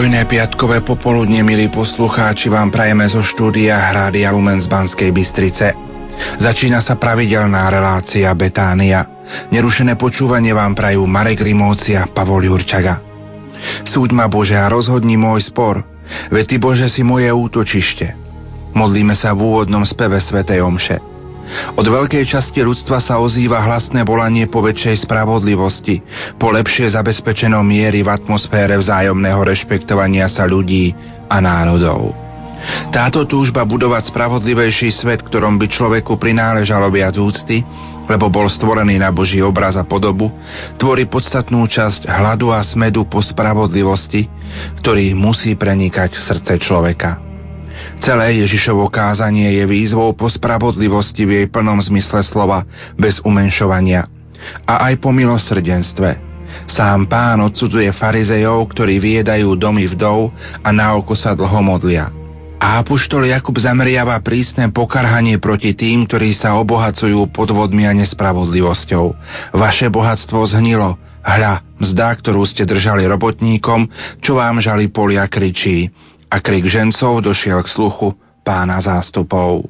Pokojné piatkové popoludne, milí poslucháči, vám prajeme zo štúdia Hrádia Lumen z Banskej Bystrice. Začína sa pravidelná relácia Betánia. Nerušené počúvanie vám prajú Marek Rimócia, Pavol Jurčaga. Súď ma Bože a rozhodni môj spor, veď Ty Bože si moje útočište. Modlíme sa v úvodnom speve Svetej Omše. Od veľkej časti ľudstva sa ozýva hlasné volanie po väčšej spravodlivosti, po lepšie zabezpečenom miery v atmosfére vzájomného rešpektovania sa ľudí a národov. Táto túžba budovať spravodlivejší svet, ktorom by človeku prináležalo viac úcty, lebo bol stvorený na Boží obraz a podobu, tvorí podstatnú časť hladu a smedu po spravodlivosti, ktorý musí prenikať srdce človeka. Celé Ježišovo kázanie je výzvou po spravodlivosti v jej plnom zmysle slova, bez umenšovania. A aj po milosrdenstve. Sám pán odsudzuje farizejov, ktorí viedajú domy vdov a na oko sa dlho modlia. A apoštol Jakub zameriava prísne pokarhanie proti tým, ktorí sa obohacujú podvodmi a nespravodlivosťou. Vaše bohatstvo zhnilo, hľa, mzda, ktorú ste držali robotníkom, čo vám žali polia kričí a krik žencov došiel k sluchu pána zástupov.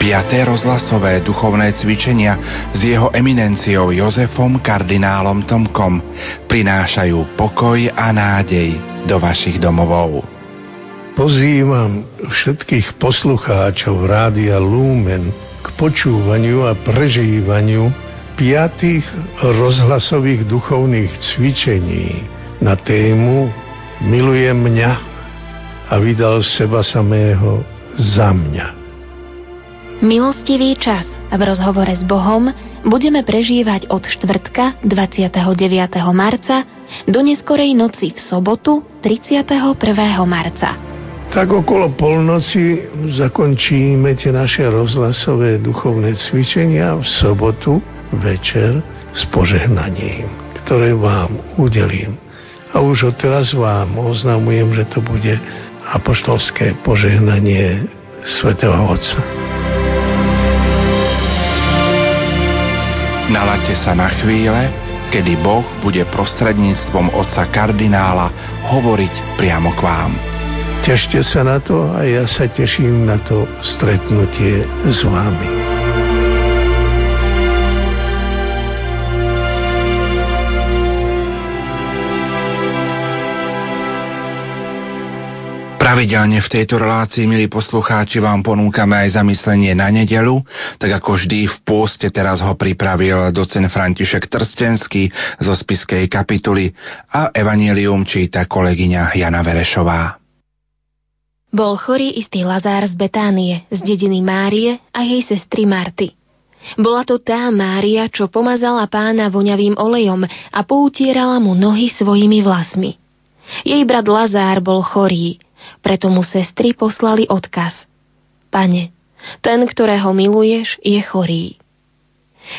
Piaté rozhlasové duchovné cvičenia s jeho eminenciou Jozefom kardinálom Tomkom prinášajú pokoj a nádej do vašich domovov. Pozývam všetkých poslucháčov Rádia Lumen k počúvaniu a prežívaniu piatých rozhlasových duchovných cvičení na tému Milujem mňa a vydal seba samého za mňa. Milostivý čas v rozhovore s Bohom budeme prežívať od štvrtka 29. marca do neskorej noci v sobotu 31. marca. Tak okolo polnoci zakončíme tie naše rozhlasové duchovné cvičenia v sobotu večer s požehnaním, ktoré vám udelím. A už odteraz vám oznamujem, že to bude apoštolské požehnanie svätého Otca. Nalaďte sa na chvíle, kedy Boh bude prostredníctvom otca kardinála hovoriť priamo k vám. Tešte sa na to a ja sa teším na to stretnutie s vami. Pravidelne v tejto relácii, milí poslucháči, vám ponúkame aj zamyslenie na nedelu, tak ako vždy v pôste teraz ho pripravil docen František Trstenský zo spiskej kapituly a Evangelium číta kolegyňa Jana Verešová. Bol chorý istý Lazár z Betánie, z dediny Márie a jej sestry Marty. Bola to tá Mária, čo pomazala pána voňavým olejom a poutierala mu nohy svojimi vlasmi. Jej brat Lazár bol chorý, preto mu sestry poslali odkaz. Pane, ten, ktorého miluješ, je chorý.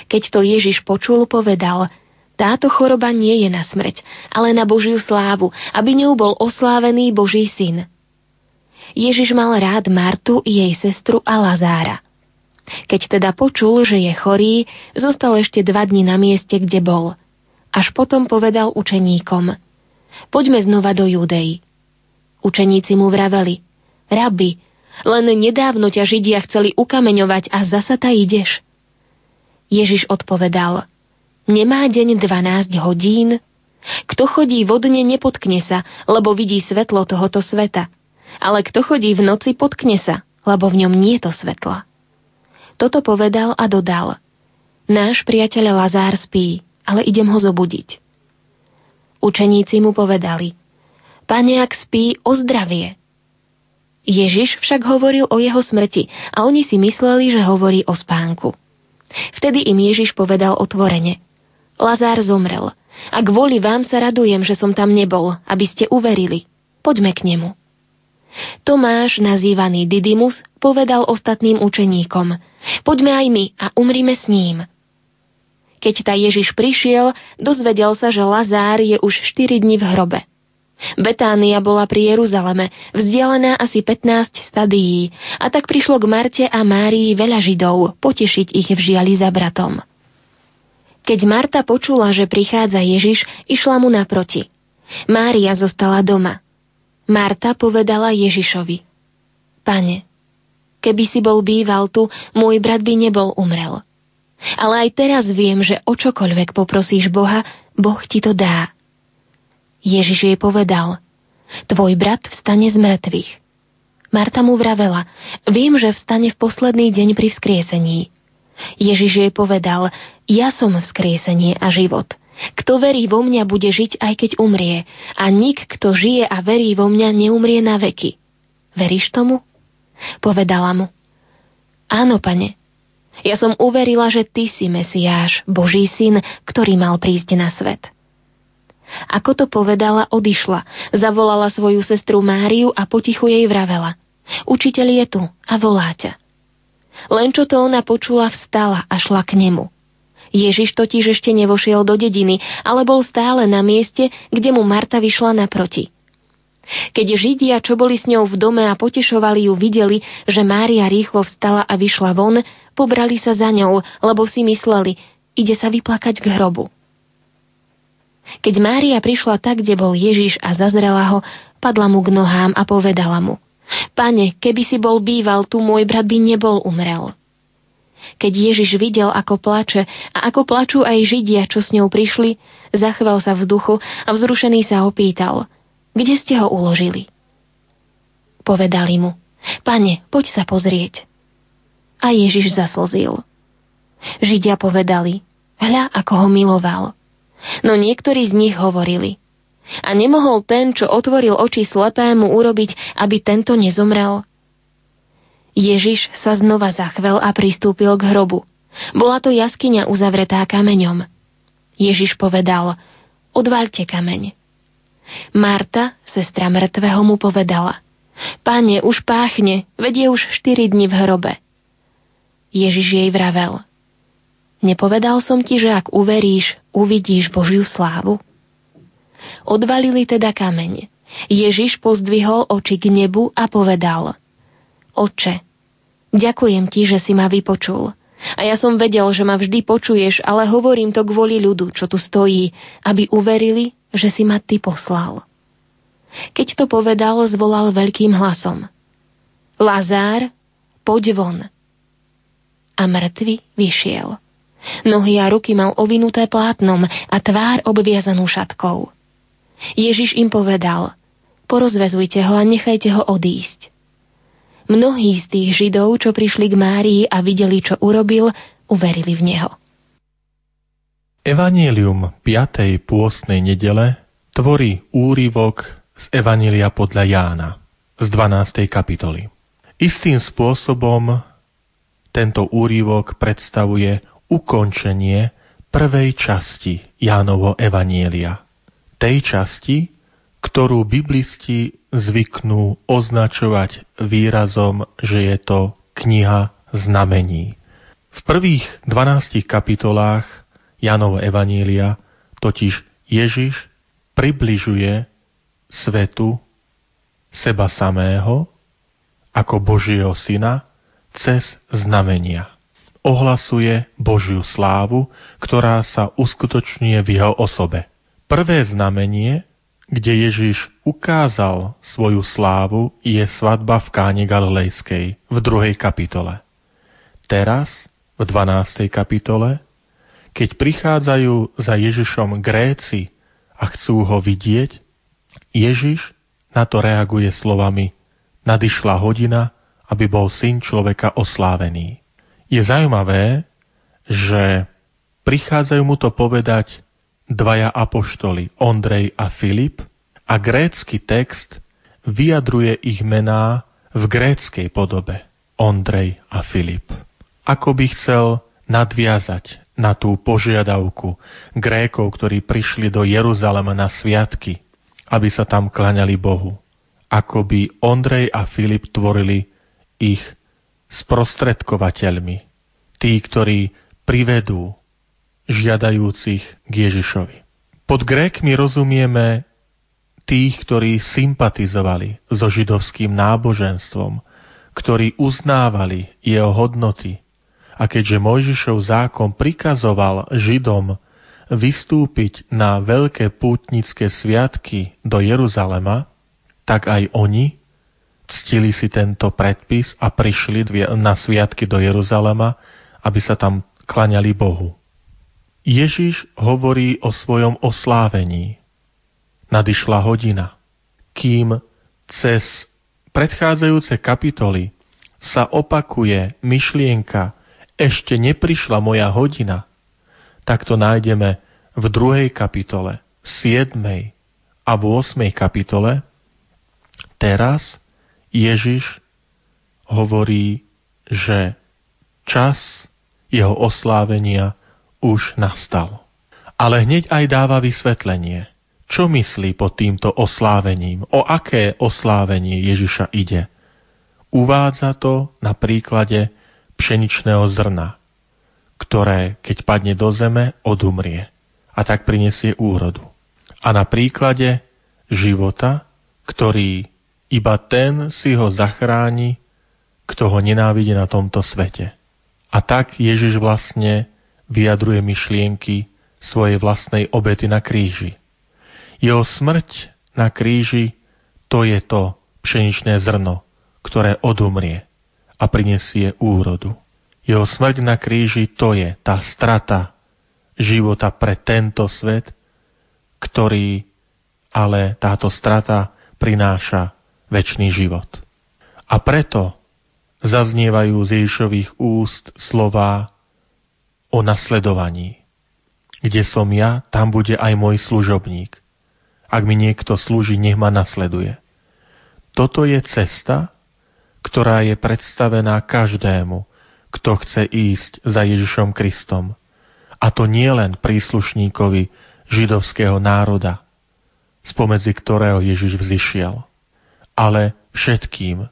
Keď to Ježiš počul, povedal, táto choroba nie je na smrť, ale na Božiu slávu, aby ňou bol oslávený Boží syn. Ježiš mal rád Martu, jej sestru a Lazára. Keď teda počul, že je chorý, zostal ešte dva dni na mieste, kde bol. Až potom povedal učeníkom, poďme znova do Judei. Učeníci mu vraveli, Rabi, len nedávno ťa Židia chceli ukameňovať a zasa ta ideš. Ježiš odpovedal, nemá deň 12 hodín? Kto chodí vodne, nepotkne sa, lebo vidí svetlo tohoto sveta. Ale kto chodí v noci, potkne sa, lebo v ňom nie je to svetla. Toto povedal a dodal. Náš priateľ Lazár spí, ale idem ho zobudiť. Učeníci mu povedali – Pane, ak spí, zdravie. Ježiš však hovoril o jeho smrti a oni si mysleli, že hovorí o spánku. Vtedy im Ježiš povedal otvorene. Lazár zomrel a kvôli vám sa radujem, že som tam nebol, aby ste uverili. Poďme k nemu. Tomáš, nazývaný Didymus, povedal ostatným učeníkom, poďme aj my a umrime s ním. Keď ta Ježiš prišiel, dozvedel sa, že Lazár je už 4 dni v hrobe. Betánia bola pri Jeruzaleme, vzdialená asi 15 stadií, a tak prišlo k Marte a Márii veľa Židov potešiť ich v žiali za bratom. Keď Marta počula, že prichádza Ježiš, išla mu naproti. Mária zostala doma. Marta povedala Ježišovi. Pane, keby si bol býval tu, môj brat by nebol umrel. Ale aj teraz viem, že o čokoľvek poprosíš Boha, Boh ti to dá. Ježiš jej povedal, tvoj brat vstane z mŕtvych. Marta mu vravela, viem, že vstane v posledný deň pri vzkriesení. Ježiš jej povedal, ja som vzkriesenie a život. Kto verí vo mňa, bude žiť, aj keď umrie. A nik, kto žije a verí vo mňa, neumrie na veky. Veríš tomu? Povedala mu. Áno, pane. Ja som uverila, že ty si Mesiáš, Boží syn, ktorý mal prísť na svet. Ako to povedala, odišla, zavolala svoju sestru Máriu a potichu jej vravela. Učiteľ je tu a volá ťa. Len čo to ona počula, vstala a šla k nemu. Ježiš totiž ešte nevošiel do dediny, ale bol stále na mieste, kde mu Marta vyšla naproti. Keď Židia, čo boli s ňou v dome a potešovali ju, videli, že Mária rýchlo vstala a vyšla von, pobrali sa za ňou, lebo si mysleli, ide sa vyplakať k hrobu. Keď Mária prišla tak, kde bol Ježiš a zazrela ho, padla mu k nohám a povedala mu – Pane, keby si bol býval, tu môj brat by nebol umrel. Keď Ježiš videl, ako plače a ako plačú aj Židia, čo s ňou prišli, zachvel sa v duchu a vzrušený sa opýtal, kde ste ho uložili? Povedali mu, pane, poď sa pozrieť. A Ježiš zaslzil. Židia povedali, hľa, ako ho miloval. No niektorí z nich hovorili, a nemohol ten, čo otvoril oči slepému, urobiť, aby tento nezomrel? Ježiš sa znova zachvel a pristúpil k hrobu. Bola to jaskyňa uzavretá kameňom. Ježiš povedal, odvaľte kameň. Marta, sestra mŕtvého, mu povedala, Pane, už páchne, vedie už štyri dni v hrobe. Ježiš jej vravel, Nepovedal som ti, že ak uveríš, uvidíš Božiu slávu? Odvalili teda kameň. Ježiš pozdvihol oči k nebu a povedal Oče, ďakujem ti, že si ma vypočul. A ja som vedel, že ma vždy počuješ, ale hovorím to kvôli ľudu, čo tu stojí, aby uverili, že si ma ty poslal. Keď to povedal, zvolal veľkým hlasom. Lazár, poď von. A mŕtvy vyšiel. Nohy a ruky mal ovinuté plátnom a tvár obviazanú šatkou. Ježiš im povedal, porozvezujte ho a nechajte ho odísť. Mnohí z tých Židov, čo prišli k Márii a videli, čo urobil, uverili v neho. Evangelium 5. pôstnej nedele tvorí úryvok z Evanília podľa Jána z 12. kapitoly. Istým spôsobom tento úryvok predstavuje ukončenie prvej časti Jánovho Evanielia tej časti, ktorú biblisti zvyknú označovať výrazom, že je to kniha znamení. V prvých 12 kapitolách Janovo Evanília totiž Ježiš približuje svetu seba samého ako Božieho syna cez znamenia. Ohlasuje Božiu slávu, ktorá sa uskutočňuje v jeho osobe. Prvé znamenie, kde Ježiš ukázal svoju slávu, je svadba v Káne Galilejskej v druhej kapitole. Teraz, v 12. kapitole, keď prichádzajú za Ježišom Gréci a chcú ho vidieť, Ježiš na to reaguje slovami Nadišla hodina, aby bol syn človeka oslávený. Je zaujímavé, že prichádzajú mu to povedať dvaja apoštoli Ondrej a Filip a grécky text vyjadruje ich mená v gréckej podobe Ondrej a Filip. Ako by chcel nadviazať na tú požiadavku Grékov, ktorí prišli do Jeruzalema na sviatky, aby sa tam klaňali Bohu. Ako by Ondrej a Filip tvorili ich sprostredkovateľmi, tí, ktorí privedú žiadajúcich k Ježišovi. Pod Grékmi rozumieme tých, ktorí sympatizovali so židovským náboženstvom, ktorí uznávali jeho hodnoty, A keďže Mojžišov zákon prikazoval Židom vystúpiť na veľké pútnické sviatky do Jeruzalema, tak aj oni ctili si tento predpis a prišli na sviatky do Jeruzalema, aby sa tam klaňali Bohu. Ježiš hovorí o svojom oslávení. Nadišla hodina, kým cez predchádzajúce kapitoly sa opakuje myšlienka ešte neprišla moja hodina, tak to nájdeme v druhej kapitole, 7. a v 8. kapitole. Teraz Ježiš hovorí, že čas jeho oslávenia už nastal. Ale hneď aj dáva vysvetlenie, čo myslí pod týmto oslávením, o aké oslávenie Ježiša ide. Uvádza to na príklade pšeničného zrna, ktoré, keď padne do zeme, odumrie a tak prinesie úrodu. A na príklade života, ktorý iba ten si ho zachráni, kto ho nenávidí na tomto svete. A tak Ježiš vlastne vyjadruje myšlienky svojej vlastnej obety na kríži. Jeho smrť na kríži to je to pšeničné zrno, ktoré odumrie a prinesie úrodu. Jeho smrť na kríži to je tá strata života pre tento svet, ktorý ale táto strata prináša väčší život. A preto zaznievajú z Ježišových úst slová o nasledovaní. Kde som ja, tam bude aj môj služobník. Ak mi niekto slúži, nech ma nasleduje. Toto je cesta, ktorá je predstavená každému, kto chce ísť za Ježišom Kristom. A to nie len príslušníkovi židovského národa, spomedzi ktorého Ježiš vzýšiel, ale všetkým,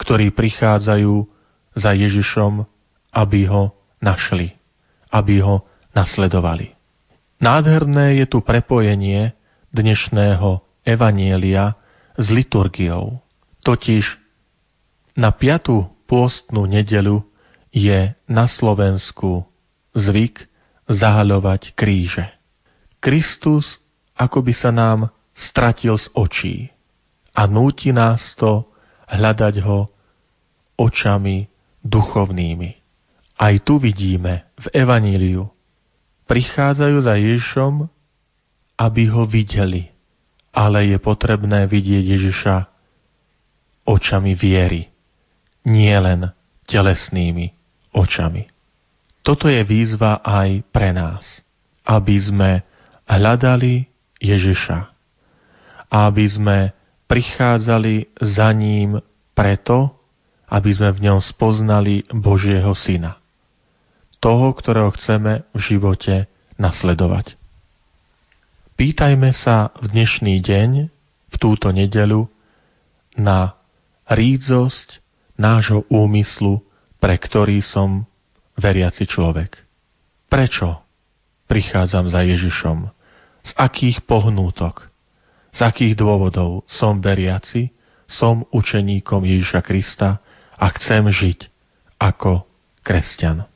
ktorí prichádzajú za Ježišom, aby ho našli aby ho nasledovali. Nádherné je tu prepojenie dnešného evanielia s liturgiou. Totiž na piatú pôstnu nedelu je na Slovensku zvyk zahaľovať kríže. Kristus ako by sa nám stratil z očí a núti nás to hľadať ho očami duchovnými. Aj tu vidíme v Evaníliu. Prichádzajú za Ježišom, aby ho videli, ale je potrebné vidieť Ježiša očami viery, nie len telesnými očami. Toto je výzva aj pre nás, aby sme hľadali Ježiša aby sme prichádzali za ním preto, aby sme v ňom spoznali Božieho Syna toho, ktorého chceme v živote nasledovať. Pýtajme sa v dnešný deň, v túto nedelu, na rídzosť nášho úmyslu, pre ktorý som veriaci človek. Prečo prichádzam za Ježišom? Z akých pohnútok? Z akých dôvodov som veriaci, som učeníkom Ježiša Krista a chcem žiť ako kresťan?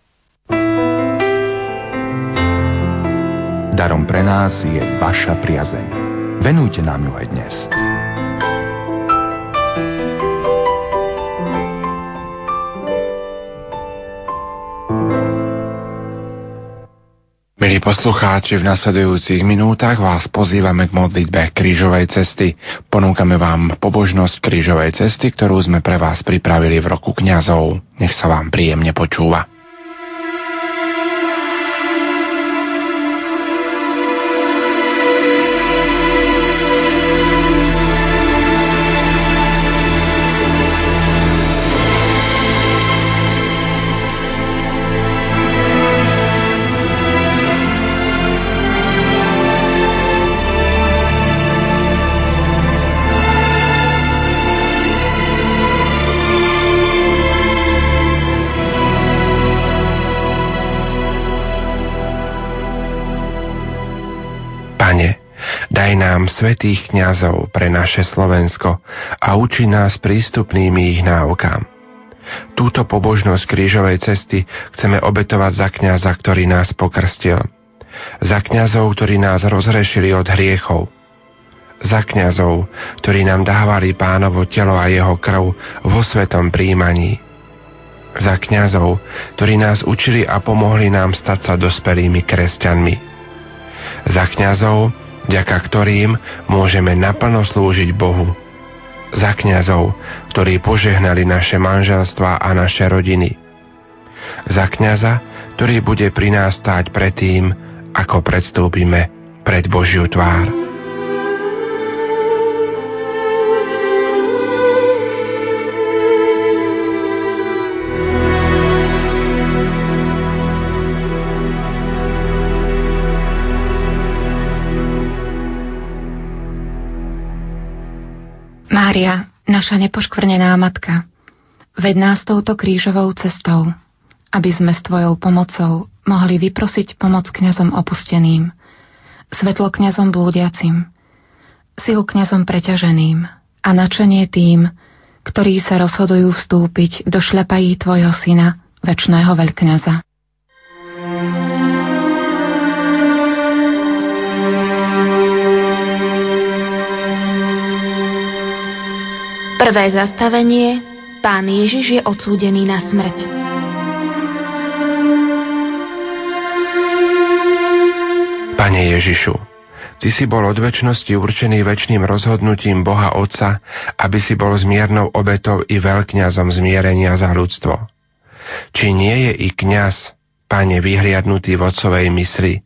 Darom pre nás je vaša priazeň. Venujte nám ju aj dnes. Milí poslucháči, v nasledujúcich minútach vás pozývame k modlitbe krížovej cesty. Ponúkame vám pobožnosť krížovej cesty, ktorú sme pre vás pripravili v roku kňazov. Nech sa vám príjemne počúva. Svetých kňazov pre naše Slovensko a uči nás prístupnými ich náukám. Túto pobožnosť krížovej cesty chceme obetovať za kňaza, ktorý nás pokrstil. Za kňazov, ktorí nás rozrešili od hriechov. Za kňazov, ktorí nám dávali pánovo telo a jeho krv vo svetom príjmaní. Za kňazov, ktorí nás učili a pomohli nám stať sa dospelými kresťanmi. Za kňazov, vďaka ktorým môžeme naplno slúžiť Bohu za kňazov, ktorí požehnali naše manželstva a naše rodiny. Za kňaza, ktorý bude pri nás stáť pred tým, ako predstúpime pred Božiu tvár. Mária, naša nepoškvrnená matka, ved nás touto krížovou cestou, aby sme s Tvojou pomocou mohli vyprosiť pomoc kňazom opusteným, svetlo kňazom blúdiacim, silu kňazom preťaženým a načenie tým, ktorí sa rozhodujú vstúpiť do šľapají Tvojho syna, väčšného veľkňaza. Prvé zastavenie Pán Ježiš je odsúdený na smrť. Pane Ježišu, Ty si bol od väčšnosti určený väčšným rozhodnutím Boha Otca, aby si bol zmiernou obetou i veľkňazom zmierenia za ľudstvo. Či nie je i kňaz, Pane, vyhliadnutý v Otcovej mysli?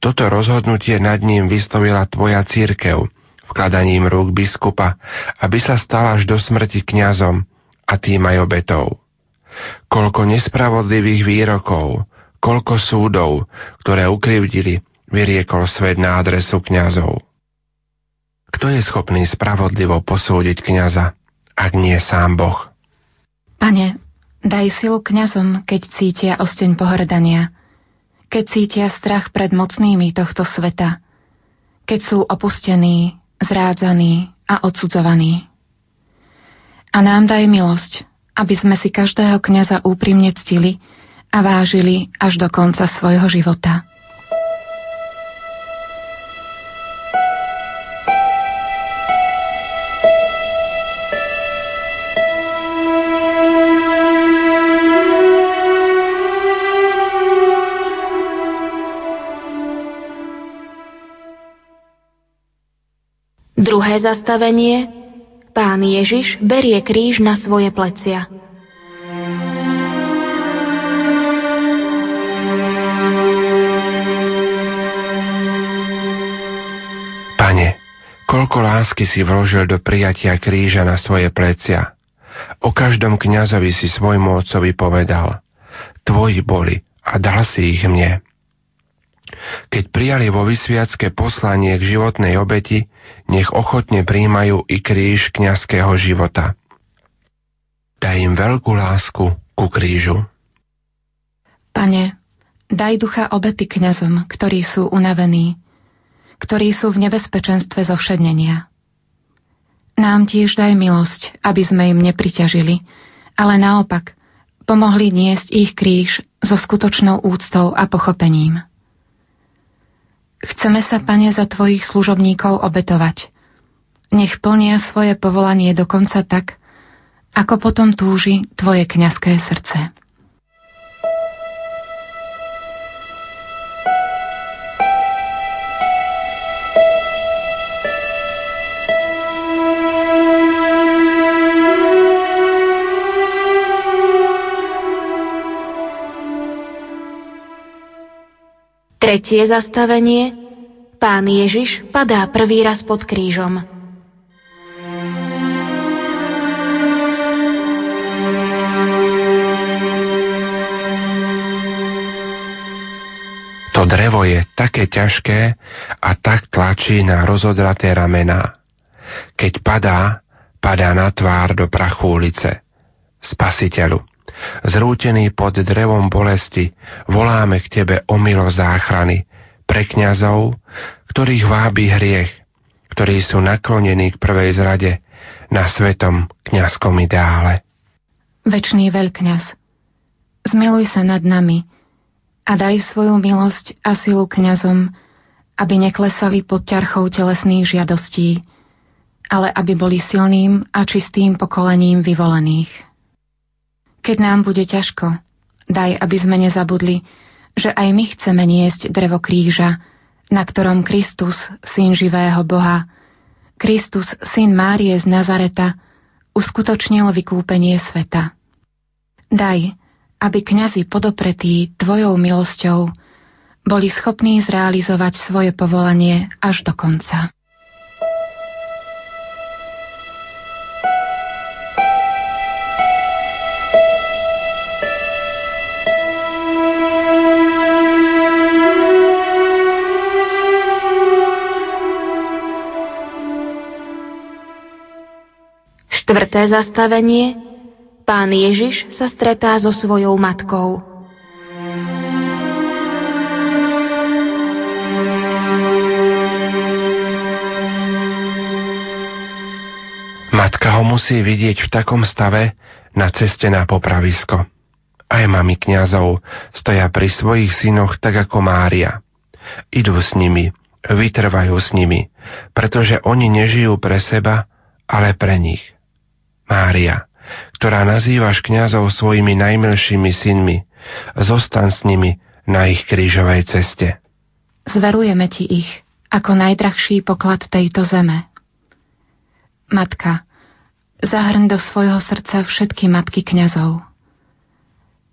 Toto rozhodnutie nad ním vyslovila Tvoja církev, vkladaním rúk biskupa, aby sa stal až do smrti kňazom a tým aj obetou. Koľko nespravodlivých výrokov, koľko súdov, ktoré ukrivdili, vyriekol svet na adresu kňazov. Kto je schopný spravodlivo posúdiť kňaza, ak nie sám Boh? Pane, daj silu kňazom, keď cítia osteň pohrdania, keď cítia strach pred mocnými tohto sveta, keď sú opustení, zrádzaný a odsudzovaný. A nám daj milosť, aby sme si každého kňaza úprimne ctili a vážili až do konca svojho života. Druhé zastavenie Pán Ježiš berie kríž na svoje plecia. Pane, koľko lásky si vložil do prijatia kríža na svoje plecia. O každom kňazovi si svojmu otcovi povedal, tvoji boli a dal si ich mne. Keď prijali vo vysviacké poslanie k životnej obeti, nech ochotne príjmajú i kríž kňazského života. Daj im veľkú lásku ku krížu. Pane, daj ducha obety kňazom, ktorí sú unavení, ktorí sú v nebezpečenstve zovšednenia. Nám tiež daj milosť, aby sme im nepriťažili, ale naopak pomohli niesť ich kríž so skutočnou úctou a pochopením. Chceme sa, Pane, za Tvojich služobníkov obetovať. Nech plnia svoje povolanie dokonca tak, ako potom túži Tvoje kňazské srdce. Tretie zastavenie Pán Ježiš padá prvý raz pod krížom. To drevo je také ťažké a tak tlačí na rozodraté ramená. Keď padá, padá na tvár do prachu ulice. Spasiteľu, zrútený pod drevom bolesti, voláme k Tebe o milo záchrany pre kňazov, ktorých vábi hriech, ktorí sú naklonení k prvej zrade na svetom kňazskom ideále. Večný veľkňaz, zmiluj sa nad nami a daj svoju milosť a silu kňazom, aby neklesali pod ťarchou telesných žiadostí, ale aby boli silným a čistým pokolením vyvolených. Keď nám bude ťažko, daj, aby sme nezabudli, že aj my chceme niesť drevo kríža, na ktorom Kristus, syn živého Boha, Kristus, syn Márie z Nazareta, uskutočnil vykúpenie sveta. Daj, aby kňazi podopretí Tvojou milosťou boli schopní zrealizovať svoje povolanie až do konca. Štvrté zastavenie Pán Ježiš sa stretá so svojou matkou. Matka ho musí vidieť v takom stave na ceste na popravisko. Aj mami kňazov stoja pri svojich synoch tak ako Mária. Idú s nimi, vytrvajú s nimi, pretože oni nežijú pre seba, ale pre nich. Mária, ktorá nazývaš kňazov svojimi najmilšími synmi, zostan s nimi na ich krížovej ceste. Zverujeme ti ich ako najdrahší poklad tejto zeme. Matka, zahrň do svojho srdca všetky matky kňazov.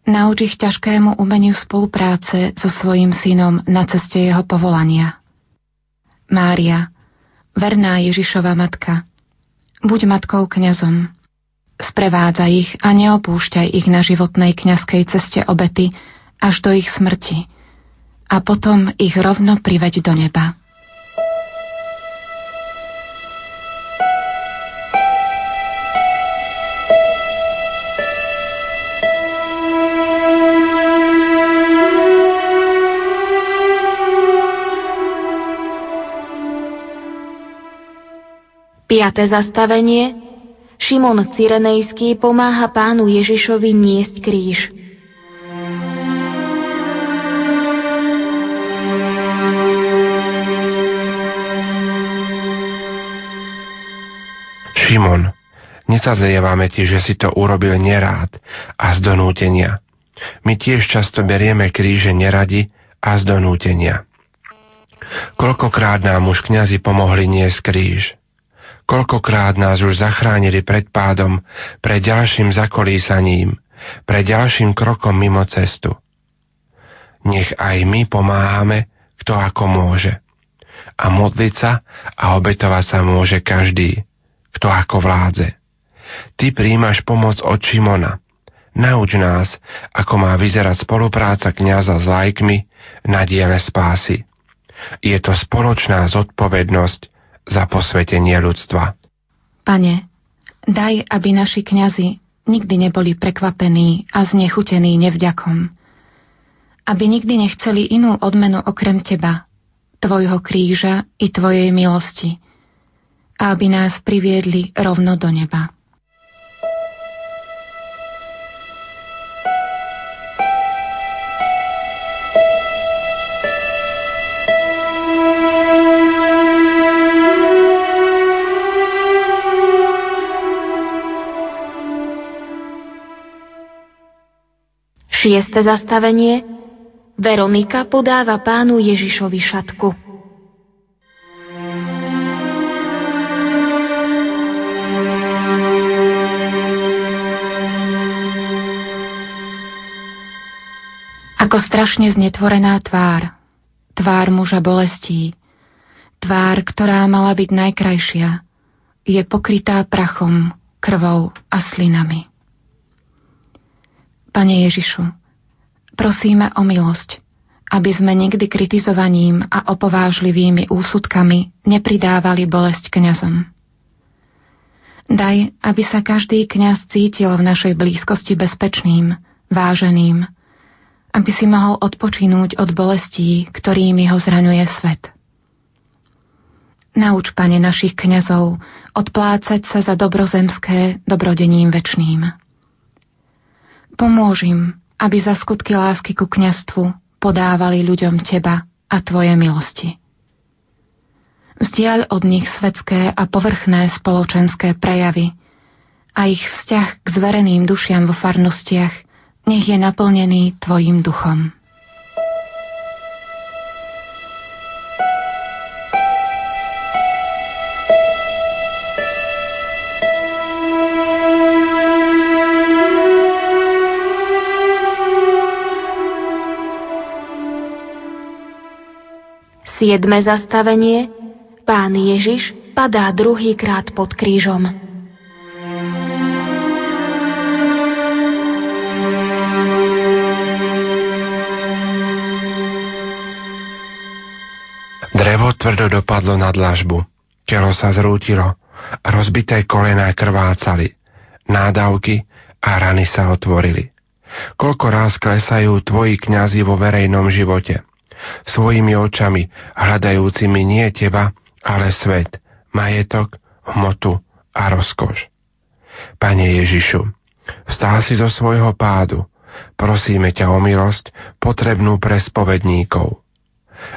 Nauč ich ťažkému umeniu spolupráce so svojim synom na ceste jeho povolania. Mária, verná Ježišova matka, buď matkou kňazom, Sprevádza ich a neopúšťaj ich na životnej kňazskej ceste obety až do ich smrti a potom ich rovno priveď do neba. Piaté zastavenie Šimon Cyrenejský pomáha pánu Ježišovi niesť kríž. Šimon, nesazlievame ti, že si to urobil nerád a z donútenia. My tiež často berieme kríže neradi a z donútenia. Koľkokrát nám už kňazi pomohli niesť kríž – Koľkokrát nás už zachránili pred pádom, pred ďalším zakolísaním, pred ďalším krokom mimo cestu. Nech aj my pomáhame, kto ako môže. A modliť sa a obetovať sa môže každý, kto ako vládze. Ty príjmaš pomoc od Šimona. Nauč nás, ako má vyzerať spolupráca kňaza s lajkmi na diele spásy. Je to spoločná zodpovednosť za posvetenie ľudstva. Pane, daj, aby naši kňazi nikdy neboli prekvapení a znechutení nevďakom. Aby nikdy nechceli inú odmenu okrem Teba, Tvojho kríža i Tvojej milosti. A aby nás priviedli rovno do neba. Šieste zastavenie Veronika podáva pánu Ježišovi šatku. Ako strašne znetvorená tvár, tvár muža bolestí, tvár, ktorá mala byť najkrajšia, je pokrytá prachom, krvou a slinami. Pane Ježišu, prosíme o milosť, aby sme nikdy kritizovaním a opovážlivými úsudkami nepridávali bolesť kňazom. Daj, aby sa každý kňaz cítil v našej blízkosti bezpečným, váženým, aby si mohol odpočinúť od bolestí, ktorými ho zraňuje svet. Nauč, pane, našich kňazov odplácať sa za dobrozemské dobrodením večným. Pomôž im, aby za skutky lásky ku kňastvu podávali ľuďom Teba a Tvoje milosti. Vzdiaľ od nich svetské a povrchné spoločenské prejavy a ich vzťah k zvereným dušiam vo farnostiach nech je naplnený Tvojim duchom. Siedme zastavenie Pán Ježiš padá druhýkrát pod krížom. Drevo tvrdo dopadlo na dlažbu. Telo sa zrútilo rozbité kolená krvácali. Nádavky a rany sa otvorili. Koľko raz klesajú tvoji kňazi vo verejnom živote – svojimi očami, hľadajúcimi nie teba, ale svet, majetok, hmotu a rozkoš. Pane Ježišu, vstal si zo svojho pádu, prosíme ťa o milosť, potrebnú pre spovedníkov.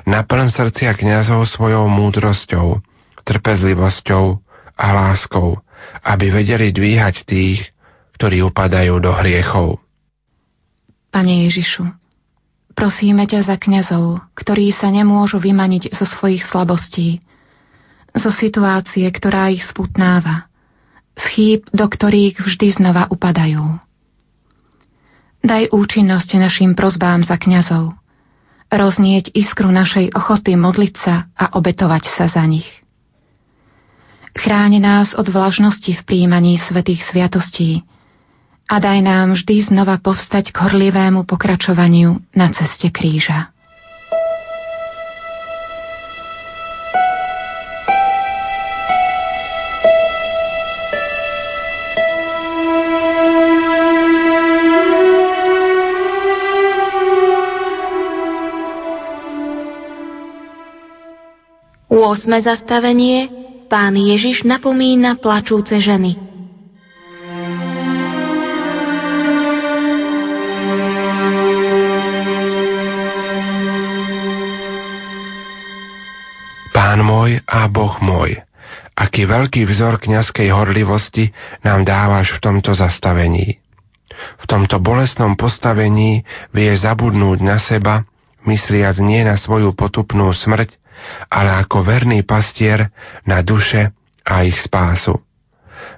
Naplň srdcia kňazov svojou múdrosťou, trpezlivosťou a láskou, aby vedeli dvíhať tých, ktorí upadajú do hriechov. Pane Ježišu, Prosíme ťa za kňazov, ktorí sa nemôžu vymaniť zo svojich slabostí, zo situácie, ktorá ich sputnáva, z chýb, do ktorých vždy znova upadajú. Daj účinnosť našim prozbám za kňazov, roznieť iskru našej ochoty modliť sa a obetovať sa za nich. Chráň nás od vlažnosti v príjmaní svetých sviatostí, a daj nám vždy znova povstať k horlivému pokračovaniu na ceste kríža. Osme zastavenie Pán Ježiš napomína plačúce ženy. Môj a Boh môj, aký veľký vzor kňazskej horlivosti nám dávaš v tomto zastavení. V tomto bolestnom postavení vie zabudnúť na seba, mysliac nie na svoju potupnú smrť, ale ako verný pastier na duše a ich spásu.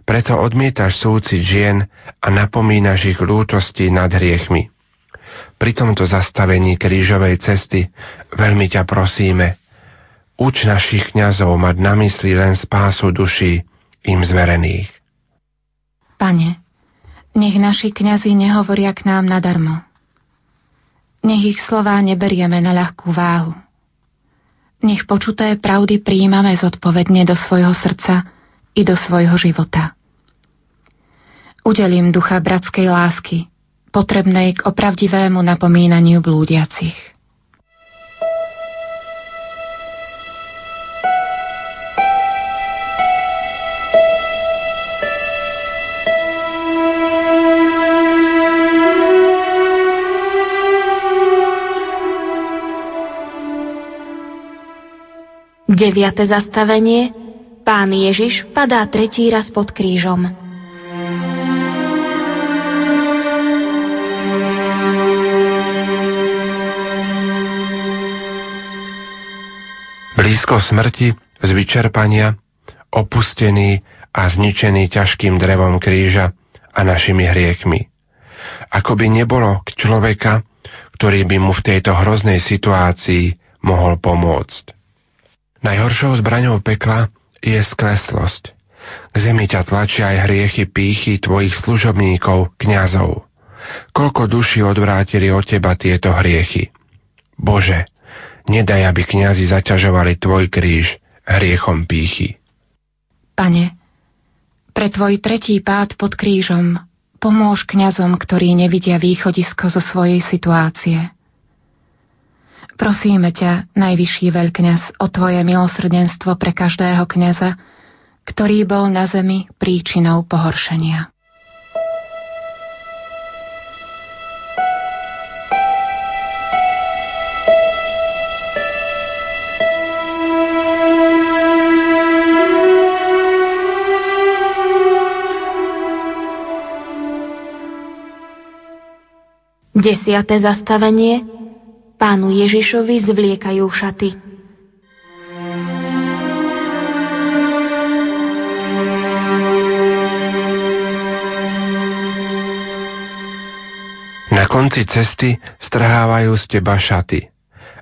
Preto odmietaš súcit žien a napomínaš ich lútosti nad hriechmi. Pri tomto zastavení krížovej cesty veľmi ťa prosíme, Uč našich kňazov mať na mysli len spásu duší im zverených. Pane, nech naši kňazi nehovoria k nám nadarmo. Nech ich slová neberieme na ľahkú váhu. Nech počuté pravdy príjmame zodpovedne do svojho srdca i do svojho života. Udelím ducha bratskej lásky, potrebnej k opravdivému napomínaniu blúdiacich. Deviate zastavenie Pán Ježiš padá tretí raz pod krížom. Blízko smrti, z vyčerpania, opustený a zničený ťažkým drevom kríža a našimi hriechmi. Ako by nebolo človeka, ktorý by mu v tejto hroznej situácii mohol pomôcť. Najhoršou zbraňou pekla je skleslosť. K zemi ťa tlačia aj hriechy pýchy tvojich služobníkov, kňazov. Koľko duši odvrátili od teba tieto hriechy. Bože, nedaj, aby kňazi zaťažovali tvoj kríž hriechom pýchy. Pane, pre tvoj tretí pád pod krížom pomôž kňazom, ktorí nevidia východisko zo svojej situácie. Prosíme ťa, najvyšší veľkňaz, o tvoje milosrdenstvo pre každého kniaza, ktorý bol na zemi príčinou pohoršenia. Desiate zastavenie Pánu Ježišovi zvliekajú šaty. Na konci cesty strhávajú z teba šaty.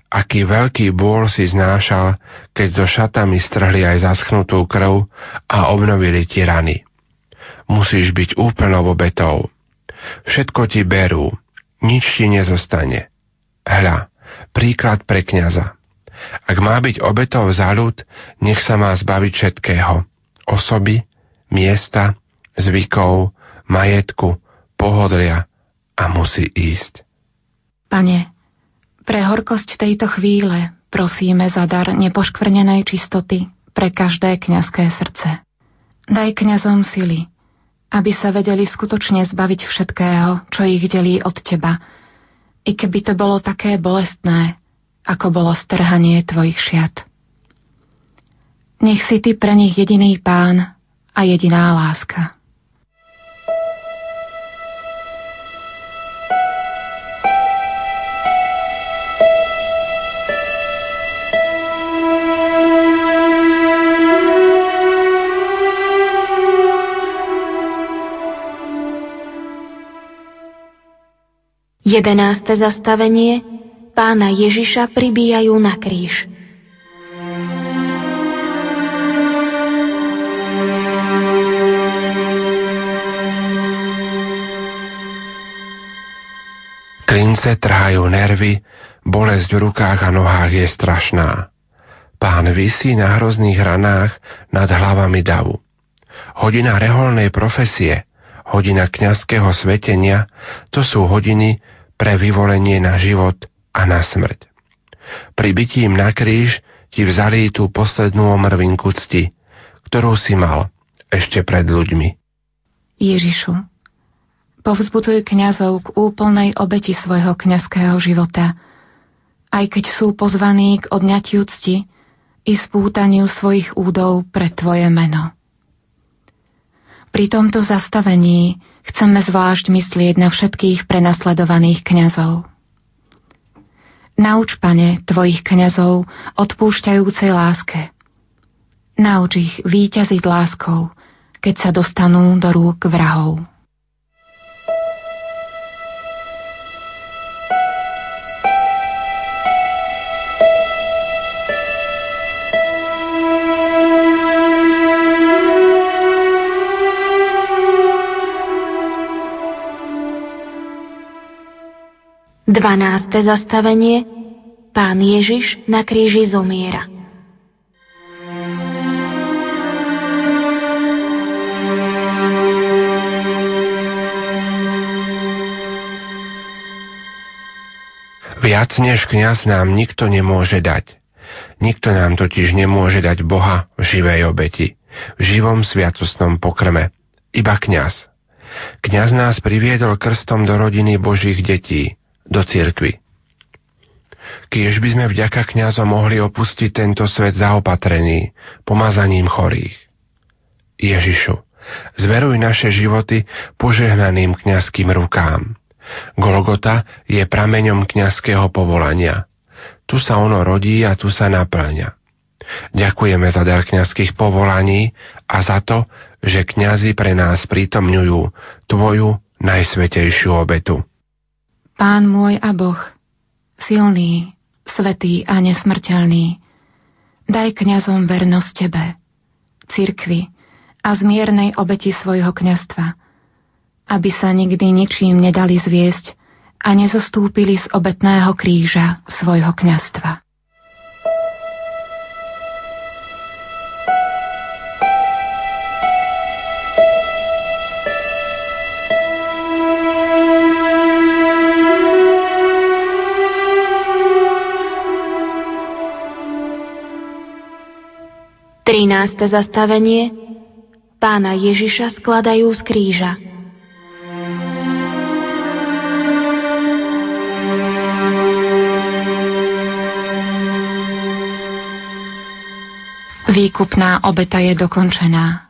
Aký veľký bôl si znášal, keď so šatami strhli aj zaschnutú krv a obnovili ti rany. Musíš byť úplnou obetou. Všetko ti berú, nič ti nezostane. Hľa, príklad pre kňaza. Ak má byť obetou za ľud, nech sa má zbaviť všetkého. Osoby, miesta, zvykov, majetku, pohodlia, a musí ísť. Pane, pre horkosť tejto chvíle prosíme za dar nepoškvrnenej čistoty pre každé kňazské srdce. Daj kňazom sily, aby sa vedeli skutočne zbaviť všetkého, čo ich delí od Teba, i keby to bolo také bolestné, ako bolo strhanie Tvojich šiat. Nech si Ty pre nich jediný pán a jediná láska. 11. zastavenie Pána Ježiša pribíjajú na kríž. Klince trhajú nervy, bolesť v rukách a nohách je strašná. Pán vysí na hrozných ranách nad hlavami davu. Hodina reholnej profesie, hodina kňazského svetenia, to sú hodiny, pre vyvolenie na život a na smrť. Pribitím na kríž ti vzali tú poslednú omrvinku cti, ktorú si mal ešte pred ľuďmi. Ježišu, povzbuduj kňazov k úplnej obeti svojho kňazského života, aj keď sú pozvaní k odňatiu cti i spútaniu svojich údov pre Tvoje meno. Pri tomto zastavení chceme zvlášť myslieť na všetkých prenasledovaných kňazov. Nauč, pane, tvojich kňazov odpúšťajúcej láske. Nauč ich výťaziť láskou, keď sa dostanú do rúk vrahov. 12. zastavenie Pán Ježiš na kríži zomiera. Viac než kňaz nám nikto nemôže dať. Nikto nám totiž nemôže dať Boha v živej obeti, v živom sviatostnom pokrme. Iba kňaz. Kňaz nás priviedol krstom do rodiny Božích detí, do cirkvy. Kiež by sme vďaka kňazom mohli opustiť tento svet zaopatrený, pomazaním chorých. Ježišu, zveruj naše životy požehnaným kňazským rukám. Golgota je prameňom kňazského povolania. Tu sa ono rodí a tu sa naplňa. Ďakujeme za dar kňazských povolaní a za to, že kňazi pre nás prítomňujú Tvoju najsvetejšiu obetu. Pán môj a Boh, silný, svetý a nesmrteľný, daj kňazom vernosť Tebe, cirkvi a zmiernej obeti svojho kňastva, aby sa nikdy ničím nedali zviesť a nezostúpili z obetného kríža svojho kňastva. 13. zastavenie Pána Ježiša skladajú z kríža. Výkupná obeta je dokončená.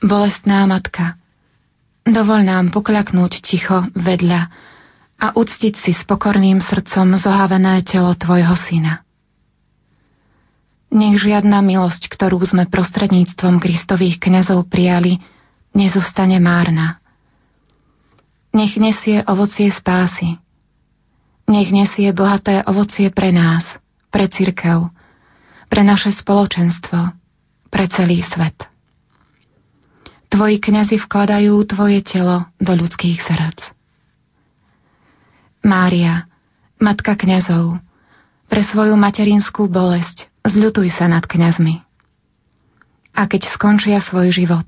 Bolestná matka, dovol nám pokľaknúť ticho vedľa a uctiť si s pokorným srdcom zohavené telo Tvojho Syna. Nech žiadna milosť, ktorú sme prostredníctvom Kristových kňazov prijali, nezostane márna. Nech nesie ovocie spásy. Nech nesie bohaté ovocie pre nás, pre cirkev, pre naše spoločenstvo, pre celý svet. Tvoji kňazi vkladajú tvoje telo do ľudských srdc. Mária, matka kňazov, pre svoju materinskú bolesť zľutuj sa nad kňazmi. A keď skončia svoj život,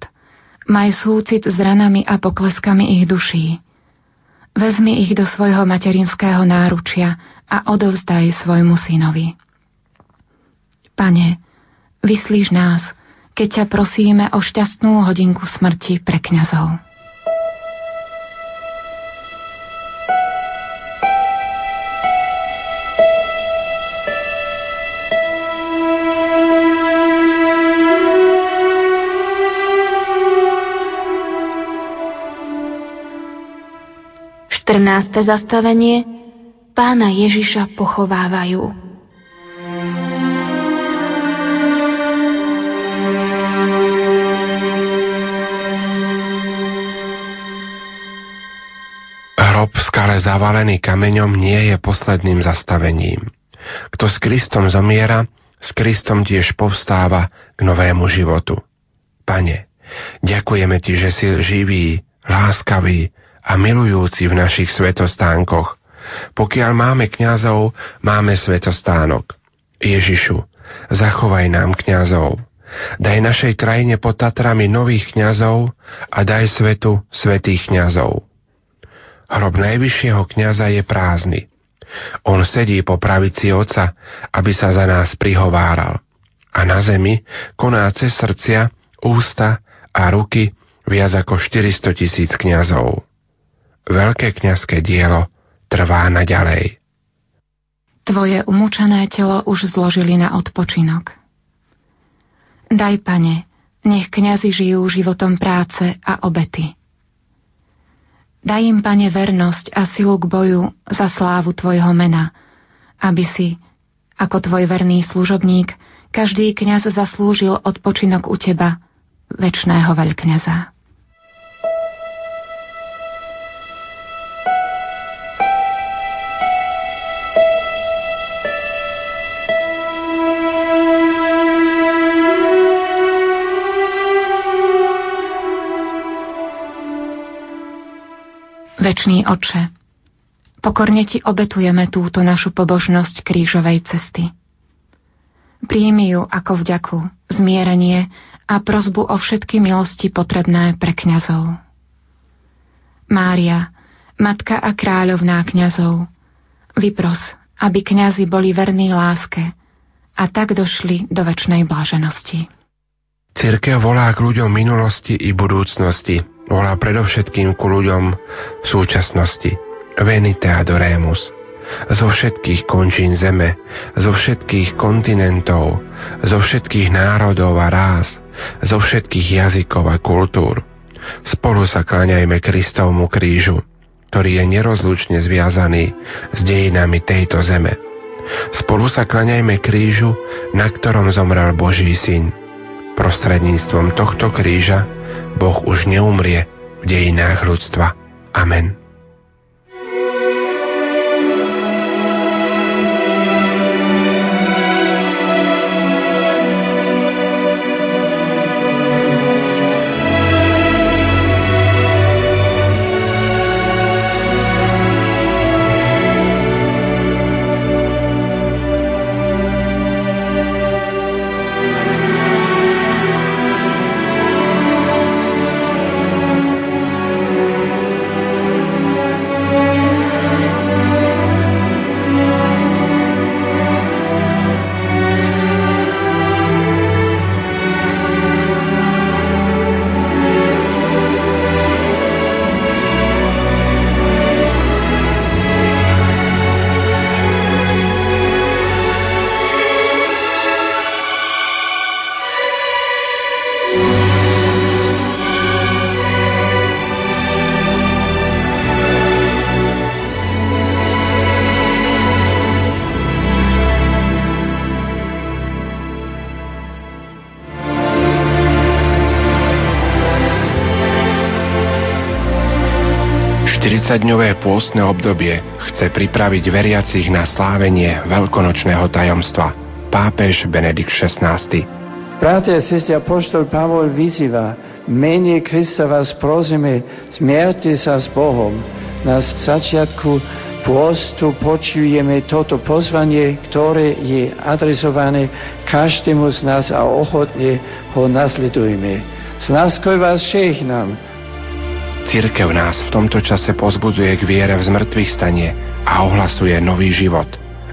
maj súcit s ranami a pokleskami ich duší. Vezmi ich do svojho materinského náručia a odovzdaj svojmu synovi. Pane, vyslíš nás, keď ťa prosíme o šťastnú hodinku smrti pre kňazov. 14. zastavenie Pána Ježiša pochovávajú. Hrob skale zavalený kameňom nie je posledným zastavením. Kto s Kristom zomiera, s Kristom tiež povstáva k novému životu. Pane, ďakujeme Ti, že si živý, láskavý, a milujúci v našich svetostánkoch. Pokiaľ máme kňazov, máme svetostánok. Ježišu, zachovaj nám kňazov. Daj našej krajine pod Tatrami nových kňazov a daj svetu svetých kňazov. Hrob najvyššieho kňaza je prázdny. On sedí po pravici oca, aby sa za nás prihováral. A na zemi koná cez srdcia, ústa a ruky viac ako 400 tisíc kňazov veľké kňazské dielo trvá naďalej. Tvoje umúčané telo už zložili na odpočinok. Daj, pane, nech kňazi žijú životom práce a obety. Daj im, pane, vernosť a silu k boju za slávu Tvojho mena, aby si, ako Tvoj verný služobník, každý kňaz zaslúžil odpočinok u Teba, väčšného veľkňaza. Večný oče, pokorne ti obetujeme túto našu pobožnosť krížovej cesty. Príjmi ju ako vďaku, zmierenie a prozbu o všetky milosti potrebné pre kňazov. Mária, matka a kráľovná kňazov, vypros, aby kňazi boli verní láske a tak došli do väčšnej bláženosti. Cirkev volá k ľuďom minulosti i budúcnosti, volá predovšetkým ku ľuďom v súčasnosti. Venite adoremus. Zo všetkých končín zeme, zo všetkých kontinentov, zo všetkých národov a rás, zo všetkých jazykov a kultúr. Spolu sa kláňajme Kristovmu krížu, ktorý je nerozlučne zviazaný s dejinami tejto zeme. Spolu sa klaňajme krížu, na ktorom zomrel Boží syn. Prostredníctvom tohto kríža Boh už neumrie v dejinách ľudstva. Amen. 40-dňové pôstne obdobie chce pripraviť veriacich na slávenie veľkonočného tajomstva. Pápež Benedikt XVI. Bratia sestri, apoštol Pavol vyzýva, mene Krista vás prosíme, zmierte sa s Bohom. Na začiatku pôstu počujeme toto pozvanie, ktoré je adresované každému z nás a ochotne ho nasledujme. S láskoj vás nám, Církev nás v tomto čase pozbudzuje k viere v zmrtvých stanie a ohlasuje nový život.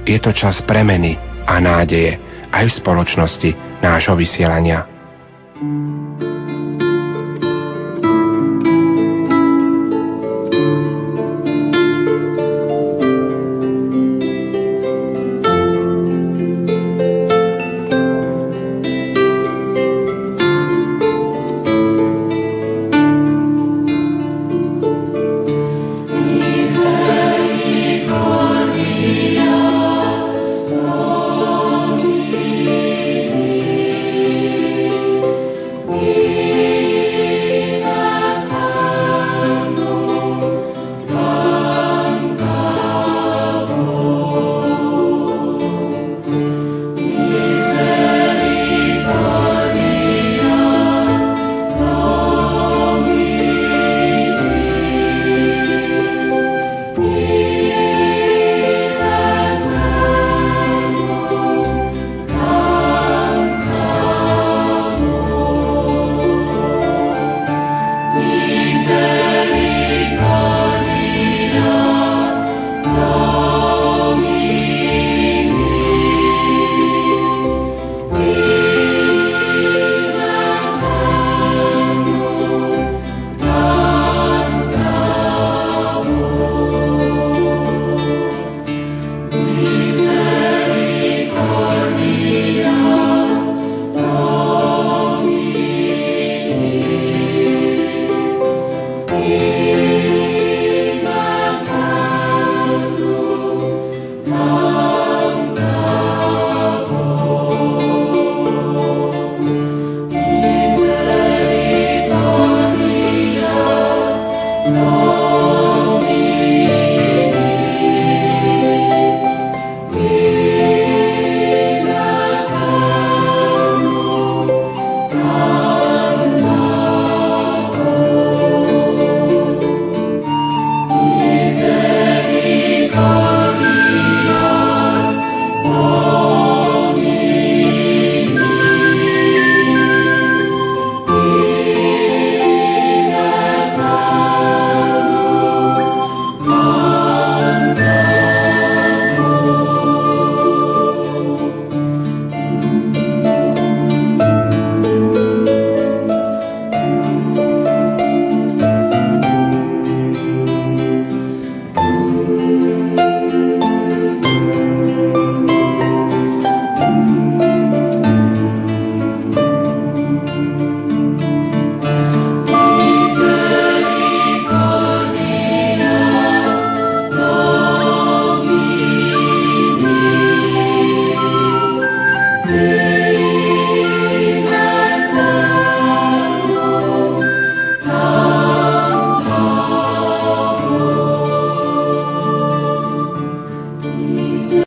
Je to čas premeny a nádeje aj v spoločnosti nášho vysielania. thank you